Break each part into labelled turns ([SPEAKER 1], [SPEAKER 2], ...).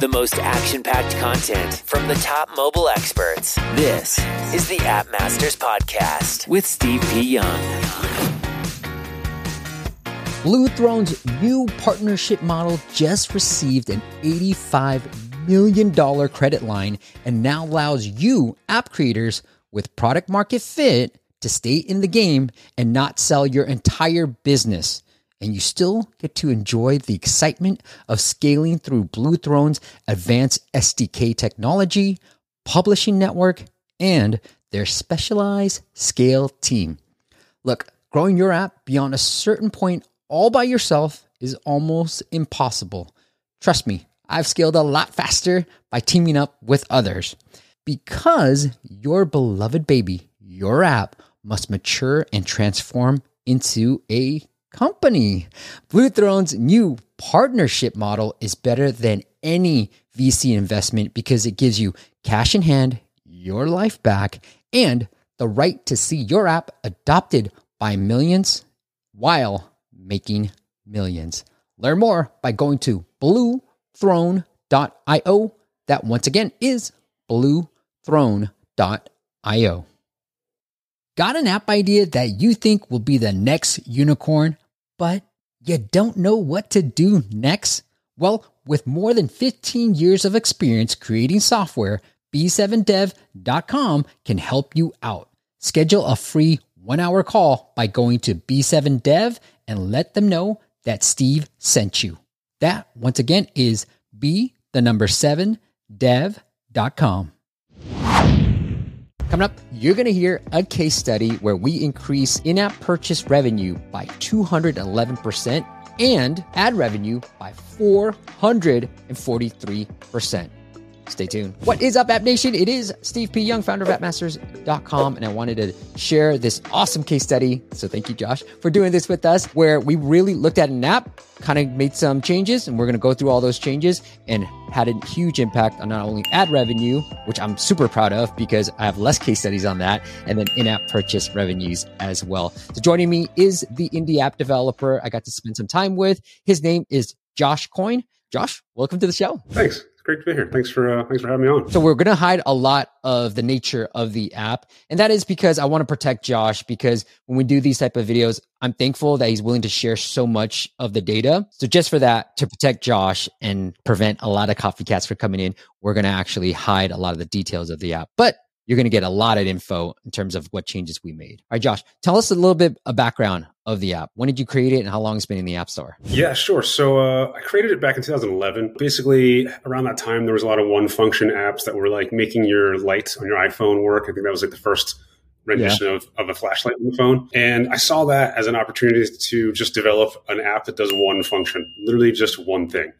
[SPEAKER 1] The most action packed content from the top mobile experts. This is the App Masters Podcast with Steve P. Young.
[SPEAKER 2] Blue Throne's new partnership model just received an $85 million credit line and now allows you, app creators, with product market fit to stay in the game and not sell your entire business. And you still get to enjoy the excitement of scaling through Blue Throne's advanced SDK technology, publishing network, and their specialized scale team. Look, growing your app beyond a certain point all by yourself is almost impossible. Trust me, I've scaled a lot faster by teaming up with others because your beloved baby, your app, must mature and transform into a company. Blue Throne's new partnership model is better than any VC investment because it gives you cash in hand, your life back, and the right to see your app adopted by millions while making millions. Learn more by going to bluethrone.io. That once again is bluethrone.io. Got an app idea that you think will be the next unicorn, but you don't know what to do next? Well, with more than 15 years of experience creating software, B7dev.com can help you out. Schedule a free one hour call by going to B7dev and let them know that Steve sent you. That, once again, is B, the number seven, dev.com. Coming up, you're going to hear a case study where we increase in app purchase revenue by 211% and ad revenue by 443%. Stay tuned. What is up, App Nation? It is Steve P. Young, founder of appmasters.com, and I wanted to share this awesome case study. So thank you, Josh, for doing this with us, where we really looked at an app, kind of made some changes, and we're going to go through all those changes and had a huge impact on not only ad revenue, which I'm super proud of because I have less case studies on that, and then in-app purchase revenues as well. So joining me is the indie app developer I got to spend some time with. His name is Josh Coyne. Josh, welcome to the show.
[SPEAKER 3] Thanks great to be here. Thanks for uh, thanks for having me on.
[SPEAKER 2] So we're going to hide a lot of the nature of the app, and that is because I want to protect Josh. Because when we do these type of videos, I'm thankful that he's willing to share so much of the data. So just for that, to protect Josh and prevent a lot of coffee cats from coming in, we're going to actually hide a lot of the details of the app. But you're going to get a lot of info in terms of what changes we made. All right, Josh, tell us a little bit a background of the app. When did you create it and how long it's been in the App Store?
[SPEAKER 3] Yeah, sure. So uh, I created it back in 2011. Basically, around that time, there was a lot of one function apps that were like making your light on your iPhone work. I think that was like the first rendition yeah. of, of a flashlight on the phone. And I saw that as an opportunity to just develop an app that does one function, literally just one thing.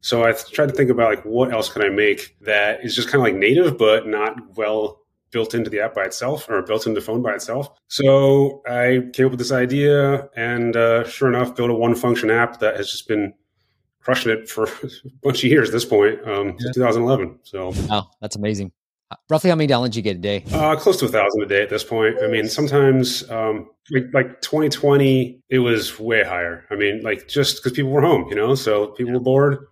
[SPEAKER 3] So I tried to think about like what else can I make that is just kind of like native, but not well built into the app by itself or built into the phone by itself. So I came up with this idea and uh, sure enough, built a one function app that has just been crushing it for a bunch of years at this point, um, yeah. 2011. So,
[SPEAKER 2] wow, that's amazing. Roughly how many downloads you get a day?
[SPEAKER 3] Uh, close to a thousand a day at this point. I mean, sometimes um, like, like 2020, it was way higher. I mean, like just because people were home, you know, so people were bored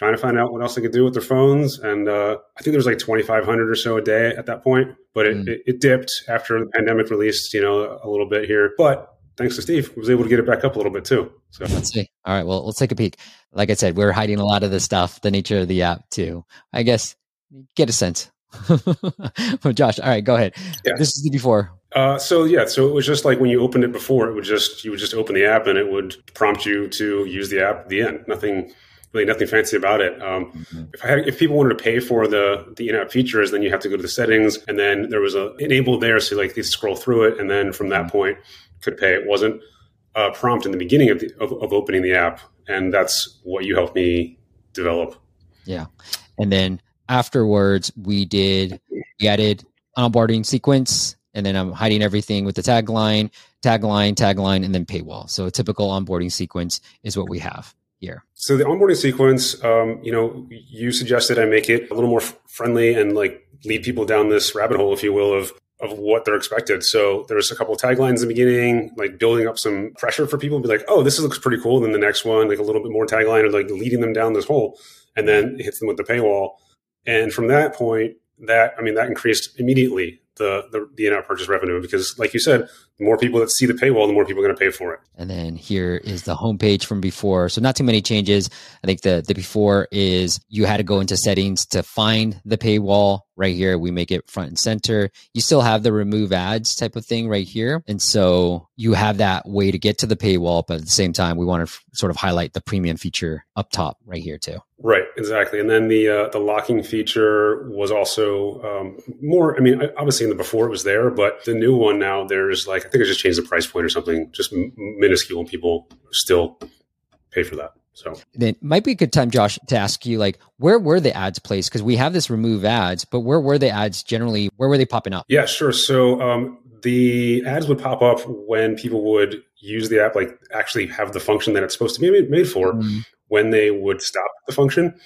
[SPEAKER 3] trying to find out what else they could do with their phones. And uh, I think there was like 2,500 or so a day at that point, but it, mm. it, it, dipped after the pandemic released, you know, a little bit here. But thanks to Steve, was able to get it back up a little bit too.
[SPEAKER 2] So let's see. All right, well, let's take a peek. Like I said, we're hiding a lot of the stuff, the nature of the app too. I guess get a sense. Josh, all right, go ahead. Yeah. This is the before.
[SPEAKER 3] Uh, so yeah, so it was just like when you opened it before, it would just you would just open the app and it would prompt you to use the app at the end. Nothing really nothing fancy about it. Um, mm-hmm. If I had, if people wanted to pay for the the in-app features, then you have to go to the settings, and then there was a enable there, so like they scroll through it, and then from that mm-hmm. point could pay. It wasn't a prompt in the beginning of, the, of, of opening the app, and that's what you helped me develop.
[SPEAKER 2] Yeah, and then afterwards we did we added onboarding sequence and then I'm hiding everything with the tagline, tagline, tagline, and then paywall. So a typical onboarding sequence is what we have here?
[SPEAKER 3] So the onboarding sequence, um, you know, you suggested I make it a little more friendly and like lead people down this rabbit hole, if you will, of of what they're expected. So there's a couple of taglines in the beginning, like building up some pressure for people to be like, oh, this looks pretty cool. Then the next one, like a little bit more tagline or like leading them down this hole. and then it hits them with the paywall. And from that point, that I mean, that increased immediately the the, the in-app purchase revenue because, like you said, the more people that see the paywall, the more people are going to pay for it.
[SPEAKER 2] And then here is the homepage from before. So not too many changes. I think the the before is you had to go into settings to find the paywall. Right here, we make it front and center. You still have the remove ads type of thing right here, and so you have that way to get to the paywall. But at the same time, we want to f- sort of highlight the premium feature up top right here too.
[SPEAKER 3] Right, exactly. And then the uh, the locking feature was also um, more. I mean, obviously in the before it was there, but the new one now there's like think I just changed the price point or something, just m- minuscule, and people still pay for that. So
[SPEAKER 2] then it might be a good time, Josh, to ask you like where were the ads placed? Because we have this remove ads, but where were the ads generally? Where were they popping up?
[SPEAKER 3] Yeah, sure. So um, the ads would pop up when people would use the app, like actually have the function that it's supposed to be made for. Mm-hmm. When they would stop the function,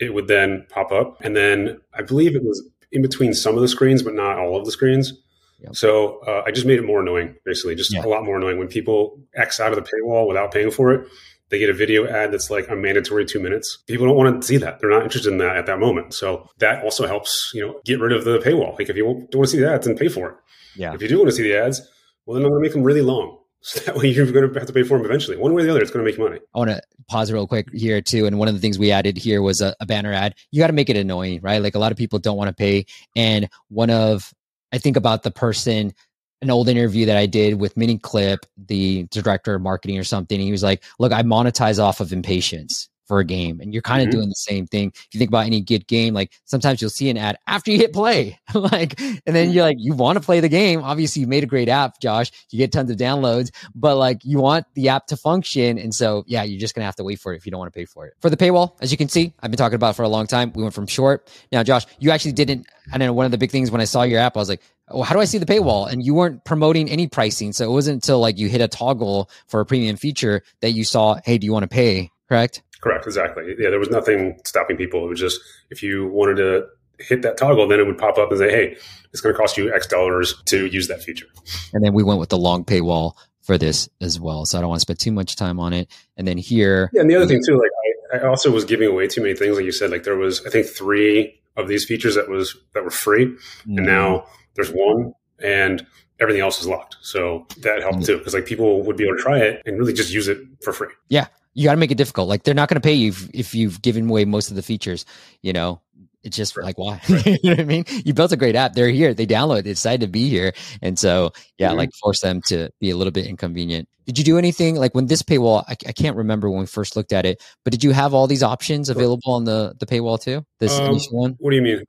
[SPEAKER 3] it would then pop up, and then I believe it was in between some of the screens, but not all of the screens. Yep. So uh, I just made it more annoying, basically, just yeah. a lot more annoying. When people X out of the paywall without paying for it, they get a video ad that's like a mandatory two minutes. People don't want to see that; they're not interested in that at that moment. So that also helps, you know, get rid of the paywall. Like if you don't want to see the ads, then pay for it.
[SPEAKER 2] Yeah.
[SPEAKER 3] If you do want to see the ads, well, then I'm going to make them really long. So that way you're going to have to pay for them eventually. One way or the other, it's going to make money.
[SPEAKER 2] I want to pause real quick here too. And one of the things we added here was a, a banner ad. You got to make it annoying, right? Like a lot of people don't want to pay. And one of, I think about the person an old interview that I did with Miniclip, the director of marketing or something. He was like, "Look, I monetize off of impatience for a game, and you're kind of mm-hmm. doing the same thing. If you think about any good game, like sometimes you'll see an ad after you hit play, like, and then you're like, you want to play the game. Obviously, you made a great app, Josh. You get tons of downloads, but like you want the app to function, and so yeah, you're just gonna have to wait for it if you don't want to pay for it. For the paywall, as you can see, I've been talking about for a long time. We went from short. Now, Josh, you actually didn't. I know one of the big things when I saw your app, I was like, well, how do I see the paywall? And you weren't promoting any pricing. So it wasn't until like you hit a toggle for a premium feature that you saw, hey, do you want to pay? Correct?
[SPEAKER 3] Correct. Exactly. Yeah. There was nothing stopping people. It was just if you wanted to hit that toggle, then it would pop up and say, hey, it's going to cost you X dollars to use that feature.
[SPEAKER 2] And then we went with the long paywall for this as well. So I don't want to spend too much time on it. And then here.
[SPEAKER 3] Yeah. And the other thing too, like I, I also was giving away too many things. Like you said, like there was, I think three of these features that was, that were free. And mm. now there's one and everything else is locked. So that helped mm. too, because like people would be able to try it and really just use it for free.
[SPEAKER 2] Yeah, you got to make it difficult. Like they're not going to pay you if, if, you've given away most of the features. You know, it's just right. like why? Right. you know what I mean? You built a great app. They're here. They download. They decided to be here, and so yeah, mm-hmm. like force them to be a little bit inconvenient. Did you do anything like when this paywall? I, I, can't remember when we first looked at it, but did you have all these options available on the the paywall too? This um, one.
[SPEAKER 3] What do you mean?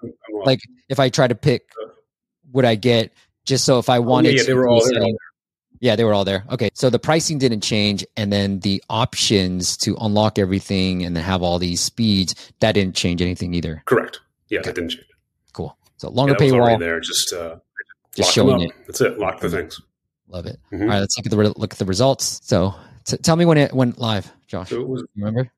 [SPEAKER 2] Like if I try to pick, would I get just so if I wanted, oh,
[SPEAKER 3] yeah, yeah, they were all.
[SPEAKER 2] Yeah, they were all there. Okay. So the pricing didn't change. And then the options to unlock everything and then have all these speeds, that didn't change anything either.
[SPEAKER 3] Correct. Yeah, okay. that didn't change.
[SPEAKER 2] Cool. So longer yeah, paywall.
[SPEAKER 3] there, just, uh,
[SPEAKER 2] just showing it.
[SPEAKER 3] That's it. Lock the things.
[SPEAKER 2] Love it. Mm-hmm. All right. Let's look at the, re- look at the results. So t- tell me when it went live, Josh. So it was, remember?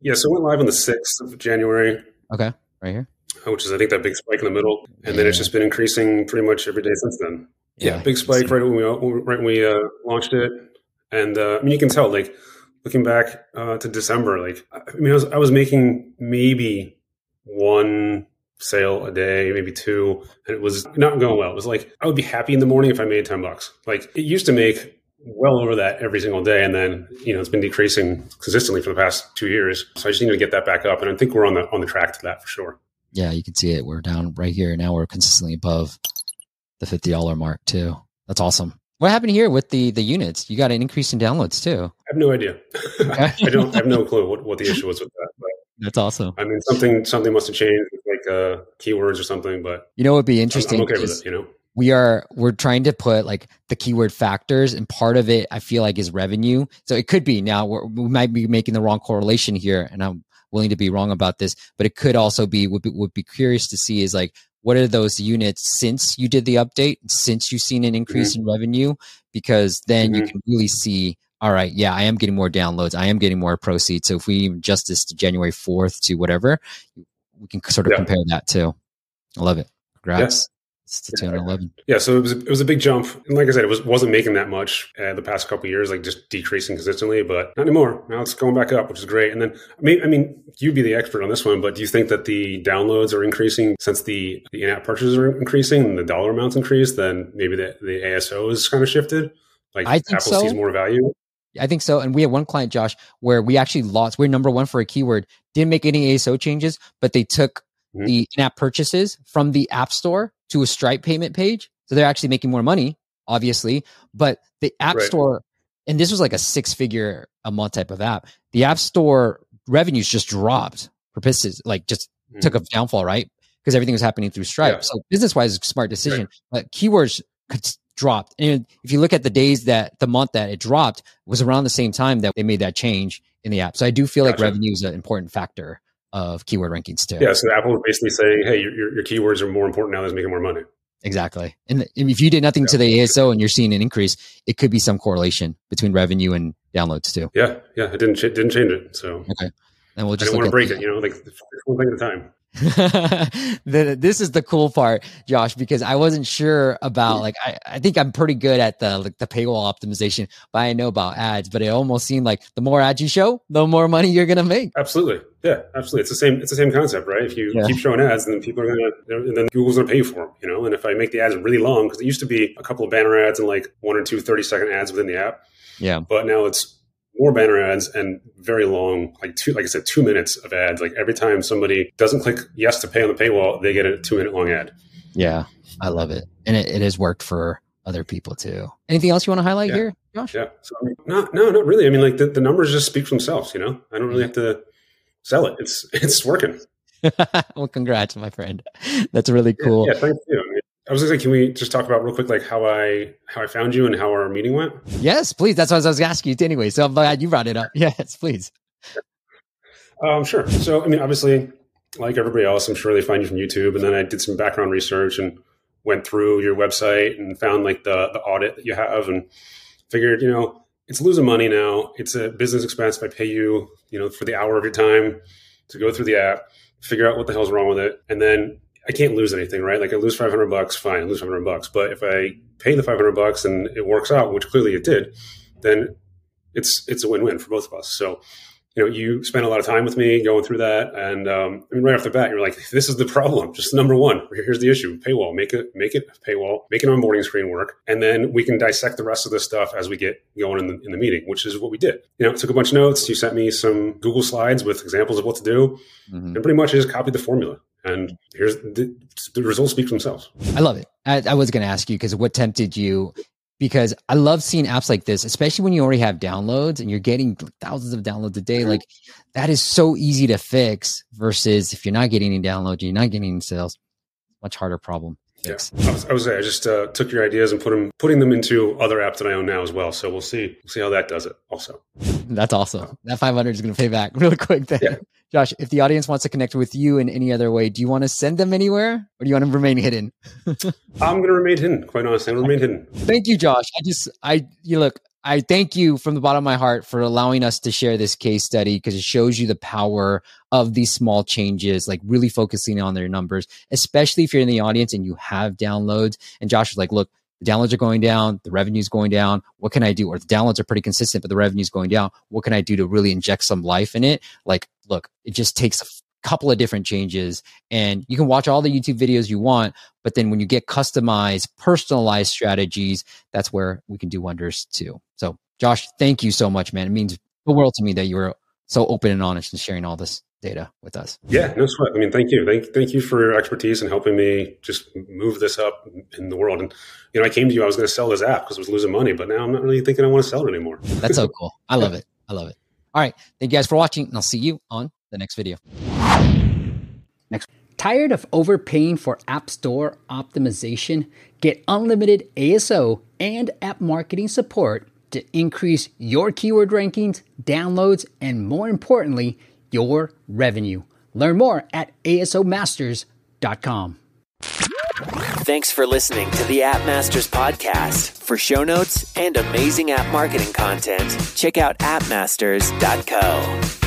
[SPEAKER 3] Yeah. So it went live on the 6th of January.
[SPEAKER 2] Okay. Right here
[SPEAKER 3] which is I think that big spike in the middle, and yeah. then it's just been increasing pretty much every day since then. Yeah, yeah big spike right when we right when we uh, launched it, and uh, I mean you can tell like looking back uh, to December, like I mean I was I was making maybe one sale a day, maybe two, and it was not going well. It was like I would be happy in the morning if I made ten bucks. Like it used to make well over that every single day, and then you know it's been decreasing consistently for the past two years. So I just need to get that back up, and I think we're on the on the track to that for sure
[SPEAKER 2] yeah, you can see it. We're down right here. Now we're consistently above the $50 mark too. That's awesome. What happened here with the the units? You got an increase in downloads too.
[SPEAKER 3] I have no idea. I don't I have no clue what, what the issue was with that. But,
[SPEAKER 2] That's awesome.
[SPEAKER 3] I mean, something something must have changed, like uh, keywords or something. But
[SPEAKER 2] you know, what'd be interesting.
[SPEAKER 3] I'm, I'm okay with it. You know,
[SPEAKER 2] we are we're trying to put like the keyword factors, and part of it I feel like is revenue. So it could be now we might be making the wrong correlation here, and I'm willing to be wrong about this, but it could also be would be, would be curious to see is like what are those units since you did the update, since you've seen an increase mm-hmm. in revenue, because then mm-hmm. you can really see. All right, yeah, I am getting more downloads. I am getting more proceeds. So if we adjust this to January 4th to whatever, we can sort of yeah. compare that too. I love it. Congrats. It's to 211.
[SPEAKER 3] Yeah, so it was it was a big jump, and like I said, it was wasn't making that much uh, the past couple years, like just decreasing consistently, but not anymore. Now it's going back up, which is great. And then, I mean, I mean, you'd be the expert on this one, but do you think that the downloads are increasing since the, the in-app purchases are increasing and the dollar amounts increase? Then maybe the the ASO is kind of shifted. Like
[SPEAKER 2] I think
[SPEAKER 3] Apple
[SPEAKER 2] so.
[SPEAKER 3] sees more value.
[SPEAKER 2] I think so. And we have one client, Josh, where we actually lost. We're number one for a keyword. Didn't make any ASO changes, but they took
[SPEAKER 3] Mhm.
[SPEAKER 2] the in-app purchases from the App Store to a Stripe payment page. So they're actually making more money, obviously. But the App
[SPEAKER 3] Right.
[SPEAKER 2] Store, and this was like a six-figure a month type of app. The App Store revenues just dropped, for purposes like just
[SPEAKER 3] Mhm.
[SPEAKER 2] took a downfall, right? Because everything was happening through Stripe.
[SPEAKER 3] Yeah.
[SPEAKER 2] So business-wise, it's a smart decision. But keywords could- dropped. And if you look at the days that the month that it dropped was around the same time that they made that change in the app. So I do feel like revenue is an important factor of keyword rankings too.
[SPEAKER 3] Yeah, so Apple is basically saying, hey, your, your, your keywords are more important now than making more money.
[SPEAKER 2] Exactly. And if you did nothing to the ASO and you're seeing an increase, it could be some correlation between revenue and downloads too.
[SPEAKER 3] Yeah, yeah, it didn't ch- didn't change it, so
[SPEAKER 2] And we'll
[SPEAKER 3] I
[SPEAKER 2] just
[SPEAKER 3] didn't want to break
[SPEAKER 2] the-
[SPEAKER 3] it. You know, like one thing at a time.
[SPEAKER 2] the, this is the cool part, Josh, because I wasn't sure about like I, I think I'm pretty good at the like the paywall optimization, but I know about ads. But it almost seemed like the more ads you show, the more money you're gonna make.
[SPEAKER 3] Absolutely, yeah, absolutely. It's the same. It's the same concept, right? If you
[SPEAKER 2] Yeah.
[SPEAKER 3] keep showing ads, then people are gonna, and then Google's gonna pay for them. You know, and if I make the ads really long, because it used to be a couple of banner ads and like one or two 30 second ads within the app,
[SPEAKER 2] Yeah.
[SPEAKER 3] but now it's more banner ads and very long, like two, like I said, two minutes of ads. Like every time somebody doesn't click yes to pay on the paywall, they get a two minute long ad.
[SPEAKER 2] Yeah. I love it. And it, it has worked for other people too. Anything else you want to highlight
[SPEAKER 3] Yeah.
[SPEAKER 2] here, Josh?
[SPEAKER 3] Yeah. So I mean, no, no, not really. I mean, like the, the numbers just speak for themselves. You know, I don't really have to sell it. It's it's working.
[SPEAKER 2] well, congrats, my friend. That's really cool.
[SPEAKER 3] Yeah, thank you. I, was gonna say, can we just talk about real quick, like how I how I found you and how our meeting went?
[SPEAKER 2] Yes, please. That's what I was asking you anyway. So I'm glad you brought it up. Yes, please.
[SPEAKER 3] Um, sure. So, I mean, obviously, like everybody else, I'm sure they find you from YouTube, and then I did some background research and went through your website and found like the the audit that you have, and figured, you know, it's losing money now. It's a business expense if I pay you, you know, for the hour of your time to go through the app, figure out what the hell's wrong with it, and then I can't lose anything, right? Like I lose 500 bucks, fine, I lose 500 bucks. But if I pay the 500 bucks and it works out, which clearly it did, then it's it's a win-win for both of us. So, you know, you spent a lot of time with me going through that, and um, I mean, right off the bat, you're like, "This is the problem. Just number one. Here's the issue: paywall. Make it make it paywall. Make an onboarding screen work, and then we can dissect the rest of this stuff as we get going in the, in the meeting, which is what we did. You know, took a bunch of notes. You sent me some Google slides with examples of what to do,
[SPEAKER 2] Mhm.
[SPEAKER 3] and pretty much I just copied the formula. And here's the, the results speak for themselves.
[SPEAKER 2] I love it. I, I was going to ask you because what tempted you? Because I love seeing apps like this, especially when you already have downloads and you're getting thousands of downloads a day. Mm-hmm. Like that is so easy to fix versus if you're not getting any downloads, you're not getting any sales, much harder problem. To
[SPEAKER 3] Yeah. I was, I was I just uh, took your ideas and put them putting them into other apps that I own now as well. So we'll see we'll see how that does it. Also,
[SPEAKER 2] That's awesome. That 500 is going to pay back really quick. Then,
[SPEAKER 3] Yeah.
[SPEAKER 2] Josh, if the audience wants to connect with you in any other way, do you want to send them anywhere or do you want to remain hidden?
[SPEAKER 3] I'm going to remain hidden. Quite honestly, I'm going to remain hidden.
[SPEAKER 2] Thank you, Josh. I just, I, you look, I thank you from the bottom of my heart for allowing us to share this case study because it shows you the power of these small changes, like really focusing on their numbers, especially if you're in the audience and you have downloads. And Josh was like, look, the downloads are going down, the revenue's going down. What can I do? Or the downloads are pretty consistent, but the revenue's going down. What can I do to really inject some life in it? Like, look, it just takes couple of different changes and you can watch all the YouTube videos you want, but then when you get customized, personalized strategies, that's where we can do wonders too. So, Josh, thank you so much, man. It means the world to me that you were so open and honest and sharing all this data with us.
[SPEAKER 3] Yeah, no sweat. I mean, thank you, thank thank you for your expertise and helping me just move this up in the world. And you know, I came to you. I was going to sell this app because I was losing money, but now I'm not really thinking I want to sell it anymore.
[SPEAKER 2] That's so cool. I love it. I love it. All right. Thank you guys for watching, and I'll see you on the next video. Next.
[SPEAKER 4] Tired of overpaying for App Store optimization? Get unlimited ASO and app marketing support to increase your keyword rankings, downloads, and more importantly, your revenue. Learn more at asomasters.com.
[SPEAKER 1] Thanks for listening to the App Masters podcast. For show notes and amazing app marketing content, check out appmasters.co.